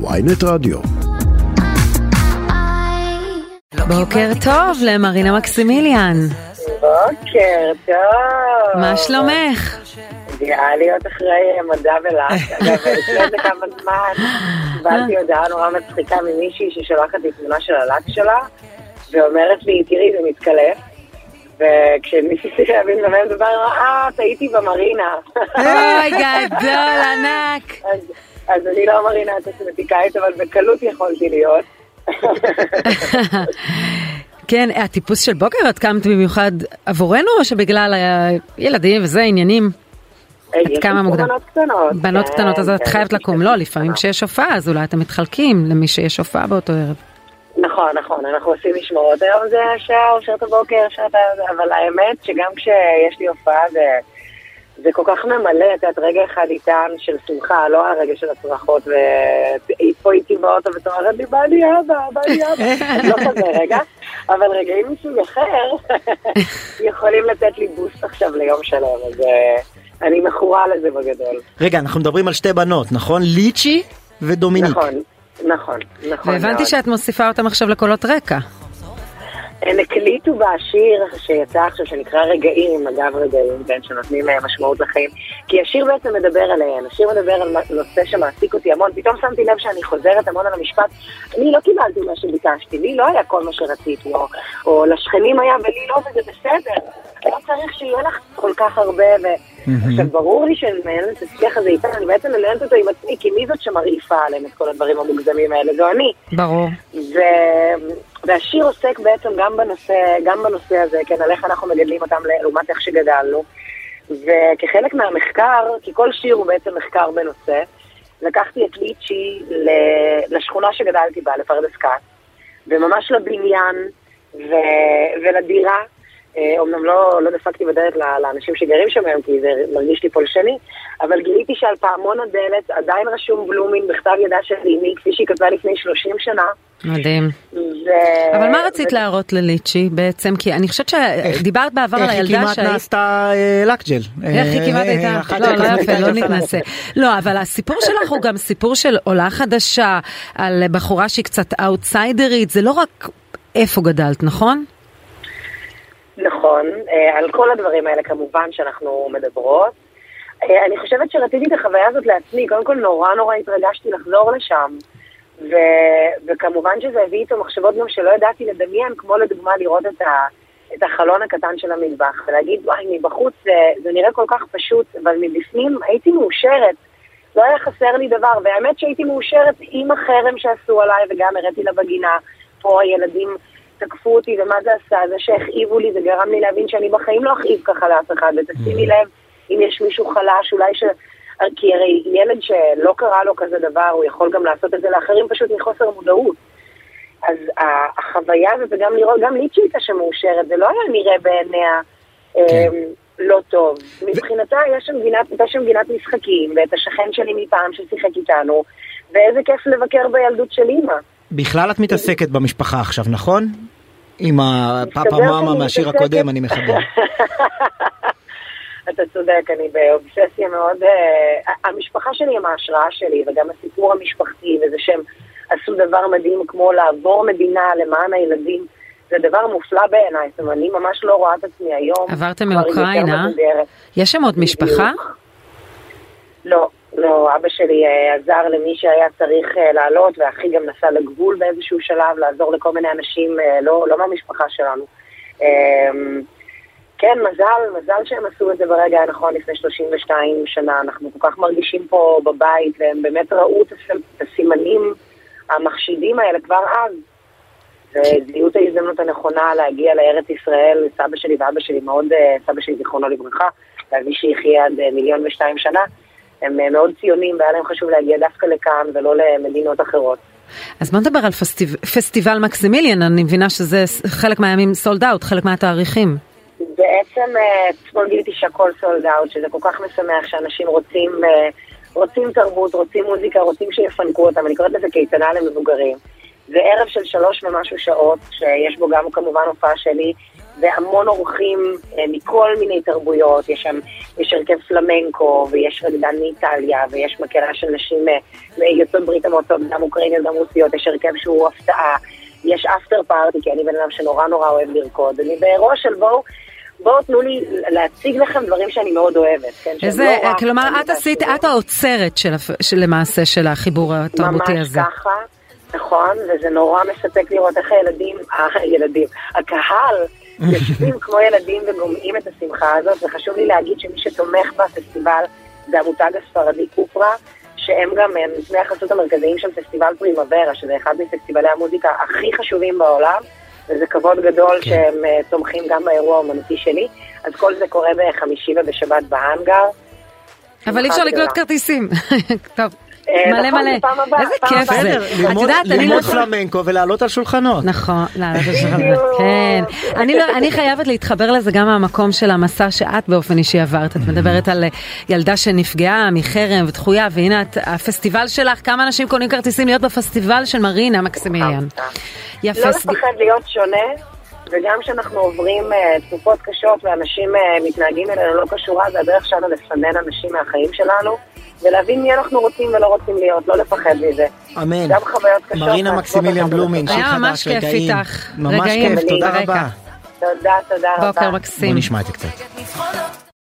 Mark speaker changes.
Speaker 1: ויינט רדיו.
Speaker 2: בוקר טוב למרינה מקסימיליאן.
Speaker 3: בוקר טוב.
Speaker 2: מה שלומך?
Speaker 3: גאה להיות אחרי מדע ולך. אגב, לפני כמה זמן קיבלתי הודעה נורא מצחיקה ממישהי ששולחת לי תמונה של הלק שלה, ואומרת לי, תראי, זה מתקלף. וכשניסיתי להבין במה מדובר, אה, טעיתי במרינה.
Speaker 2: אוי, גדול, ענק.
Speaker 3: אז, אני לא מרינה הקוסמטיקאית, אבל בקלות יכולתי להיות.
Speaker 2: כן, הטיפוס של בוקר, את קמת במיוחד עבורנו, או שבגלל הילדים וזה, עניינים?
Speaker 3: לי
Speaker 2: כמה
Speaker 3: פה
Speaker 2: מוקדם?
Speaker 3: בנות קטנות.
Speaker 2: בנות
Speaker 3: כן,
Speaker 2: קטנות, אז את
Speaker 3: כן,
Speaker 2: חייבת לקום. לא, לפעמים. כשיש הופעה, אז אולי אתם מתחלקים למי שיש הופעה באותו ערב.
Speaker 3: נכון, נכון, אנחנו עושים משמרות. היום זה שעה או שעות הבוקר, שעת ה... אבל האמת שגם כשיש לי הופעה זה, זה כל כך ממלא, את יודעת, רגע אחד איתן של שמחה, לא הרגע של הצרחות, והיא פה איתי באוטו וצוררת לי, בא לי אבא, בא לי אבא. לא כזה רגע, אבל רגעים מסוג אחר יכולים לתת לי בוסט עכשיו ליום שלם, אז אה, אני מכורה לזה בגדול.
Speaker 4: רגע, אנחנו מדברים על שתי בנות, נכון? ליצ'י ודומיניק.
Speaker 3: נכון, נכון, נכון.
Speaker 2: והבנתי. שאת מוסיפה אותם עכשיו לקולות רקע.
Speaker 3: הם הקליטו בשיר שיצא עכשיו, שנקרא רגעים, אגב רגעים, כן, שנותנים אה, משמעות לחיים. כי השיר בעצם מדבר עליהם, השיר מדבר על נושא שמעסיק אותי המון. פתאום שמתי לב שאני חוזרת המון על המשפט, אני לא קיבלתי מה שביקשתי, לי לא היה כל מה שרציתי, או, או לשכנים היה ולי לא, וזה בסדר. לא צריך שיהיה לך כל כך הרבה, ו... עכשיו, ברור לי שאני מנהלת את השיח הזה איתה, אני בעצם מנהלת אותו עם עצמי, כי מי זאת שמרעיפה עליהם את כל הדברים המוגזמים האלה? זו אני.
Speaker 2: ברור.
Speaker 3: ו... והשיר עוסק בעצם גם בנושא, גם בנושא הזה, כן, על איך אנחנו מגדלים אותם לעומת איך שגדלנו. וכחלק מהמחקר, כי כל שיר הוא בעצם מחקר בנושא, לקחתי את ליצ'י לשכונה שגדלתי בה, לפרדס כץ, וממש לבניין ו... ולדירה. אה, אומנם לא, לא דפקתי בדלת לאנשים שגרים שם היום, כי זה מרגיש לי פולשני, אבל גיליתי שעל פעמון הדלת עדיין רשום בלומין בכתב ידה של אימי, כפי שהיא כתבה לפני 30 שנה.
Speaker 2: מדהים.
Speaker 3: ו...
Speaker 2: אבל מה רצית
Speaker 3: ו...
Speaker 2: להראות לליצ'י בעצם? כי אני חושבת שדיברת בעבר על
Speaker 4: איך היא
Speaker 2: הילדה
Speaker 4: כמעט
Speaker 2: שהיית...
Speaker 4: נעשתה אה, לקג'ל.
Speaker 2: איך היא כמעט הייתה, לא, לא יפה, לא נתנסה. לא, אבל הסיפור שלך הוא גם סיפור של עולה חדשה, על בחורה שהיא קצת אאוטסיידרית, זה לא רק איפה גדלת, נכון?
Speaker 3: נכון, אה, על כל הדברים האלה כמובן שאנחנו מדברות. אה, אני חושבת שרציתי את החוויה הזאת לעצמי, קודם כל נורא נורא התרגשתי לחזור לשם. ו... וכמובן שזה הביא איתו מחשבות גם שלא ידעתי לדמיין, כמו לדוגמה לראות את, ה... את החלון הקטן של המטבח, ולהגיד, וואי, מבחוץ זה, זה נראה כל כך פשוט, אבל מבפנים הייתי מאושרת. לא היה חסר לי דבר, והאמת שהייתי מאושרת עם החרם שעשו עליי, וגם הראיתי לה בגינה. פה הילדים תקפו אותי, ומה זה עשה? זה שהכאיבו לי, זה גרם לי להבין שאני בחיים לא אכאיב ככה לאף אחד, ותשימי לב אם יש מישהו חלש, אולי ש... כי הרי ילד שלא קרה לו כזה דבר, הוא יכול גם לעשות את זה לאחרים פשוט מחוסר מודעות. אז החוויה הזאת, וגם לראות, גם ליצ'י הייתה שמאושרת, זה לא היה נראה בעיניה
Speaker 4: כן.
Speaker 3: אמ, לא טוב. מבחינתה יש שם גינת משחקים, ואת השכן שלי מפעם ששיחק איתנו, ואיזה כיף לבקר בילדות של אימא.
Speaker 4: בכלל את מתעסקת במשפחה עכשיו, נכון? עם הפאפה מאמה מהשיר. הקודם, אני מחבר.
Speaker 3: אתה צודק, אני באובססיה מאוד... אה, המשפחה שלי הם ההשראה שלי, וגם הסיפור המשפחתי, וזה שהם עשו דבר מדהים כמו לעבור מדינה למען הילדים. זה דבר מופלא בעיניי, זאת אומרת, אני ממש לא רואה את עצמי היום.
Speaker 2: עברתם
Speaker 3: עם
Speaker 2: מאוקראינה. יש שם עוד משפחה?
Speaker 3: לא, לא, אבא שלי אה, עזר למי שהיה צריך אה, לעלות, ואחי גם נסע לגבול באיזשהו שלב, לעזור לכל מיני אנשים, אה, לא, לא מהמשפחה שלנו. אה, כן, מזל, מזל שהם עשו את זה ברגע הנכון לפני 32 שנה. אנחנו כל כך מרגישים פה בבית, והם באמת ראו את הס- את הסימנים המחשידים האלה כבר אז. וזיהו את ההזדמנות הנכונה להגיע לארץ ישראל, סבא שלי ואבא שלי מאוד, סבא שלי זיכרונו לברכה, ואבי שיחיה עד מיליון ושתיים שנה, הם אה, מאוד ציונים והיה להם חשוב להגיע דווקא לכאן ולא למדינות אחרות.
Speaker 2: אז בוא נדבר על פסטיב... פסטיבל מקסימיליאן, אני מבינה שזה חלק מהימים סולד אאוט, חלק מהתאריכים.
Speaker 3: בעצם אה, אתמול גיליתי שהכל סולד אאוט, שזה כל כך משמח שאנשים רוצים, אה, רוצים תרבות, רוצים מוזיקה, רוצים שיפנקו אותם, אני קוראת לזה קייטנה למבוגרים. זה ערב של שלוש ומשהו שעות, שיש בו גם כמובן הופעה שלי, והמון אורחים אה, מכל מיני תרבויות, יש שם, יש הרכב פלמנקו, ויש רקדן מאיטליה, ויש מקהלה של נשים אה, יוצאות ברית המועצות, גם אוקראיניות, גם רוסיות, יש הרכב שהוא הפתעה, יש אפטר פארטי, כי אני בן אדם שנורא נורא אוהב לרקוד, אני באירוע של בואו... בואו תנו לי להציג לכם דברים שאני מאוד אוהבת, כן?
Speaker 2: איזה,
Speaker 3: לא
Speaker 2: כלומר, את עשית. את האוצרת של, של למעשה של החיבור התרבותי
Speaker 3: ממש
Speaker 2: הזה.
Speaker 3: ככה, נכון, וזה נורא מספק לראות איך הילדים, הילדים, הקהל יושבים כמו ילדים וגומעים את השמחה הזאת, וחשוב לי להגיד שמי שתומך בפסטיבל זה המותג הספרדי קופרה, שהם גם אה, נותני החסות המרכזיים של פסטיבל פרימוורה, שזה אחד מפסטיבלי המוזיקה הכי חשובים בעולם, וזה כבוד גדול
Speaker 4: כן.
Speaker 3: שהם אה, תומכים גם באירוע האומנותי שלי, אז כל זה קורה בחמישי ובשבת בהאנגר.
Speaker 2: אבל אי אפשר לקנות. כרטיסים. טוב,
Speaker 3: אה,
Speaker 2: מלא
Speaker 3: נכון,
Speaker 2: מלא. איזה כיף. זה. את
Speaker 4: ללמוד-
Speaker 2: יודעת, אני
Speaker 4: ללמוד
Speaker 2: יכולה...
Speaker 4: פלמנקו ולעלות על שולחנות.
Speaker 2: נכון, לעלות על שולחן.
Speaker 3: בדיוק.
Speaker 2: כן. אני, לא, אני חייבת להתחבר לזה גם מהמקום של המסע שאת באופן אישי עברת. את מדברת על אה, ילדה שנפגעה מחרם ודחויה, והנה את, הפסטיבל שלך, כמה אנשים קונים כרטיסים להיות בפסטיבל של מרינה מקסימיליאן.
Speaker 3: לא לפחד להיות שונה, וגם כשאנחנו עוברים uh, תקופות קשות ואנשים uh, מתנהגים אלינו לא כשורה, זה הדרך שלנו לסנן אנשים מהחיים שלנו, ולהבין מי אנחנו רוצים ולא רוצים להיות, לא לפחד מזה.
Speaker 4: אמן.
Speaker 3: גם חוויות קשות.
Speaker 4: מרינה מקסימיליאן
Speaker 3: אותנו
Speaker 4: בלומין. שיר
Speaker 2: היה ממש
Speaker 4: חדש,
Speaker 2: כיף
Speaker 4: רגעים.
Speaker 2: איתך.
Speaker 4: ממש
Speaker 2: רגעים
Speaker 4: כיף, תודה. רבה.
Speaker 3: תודה, תודה רבה.
Speaker 2: בוקר מקסים.
Speaker 4: בוא נשמע את זה קצת.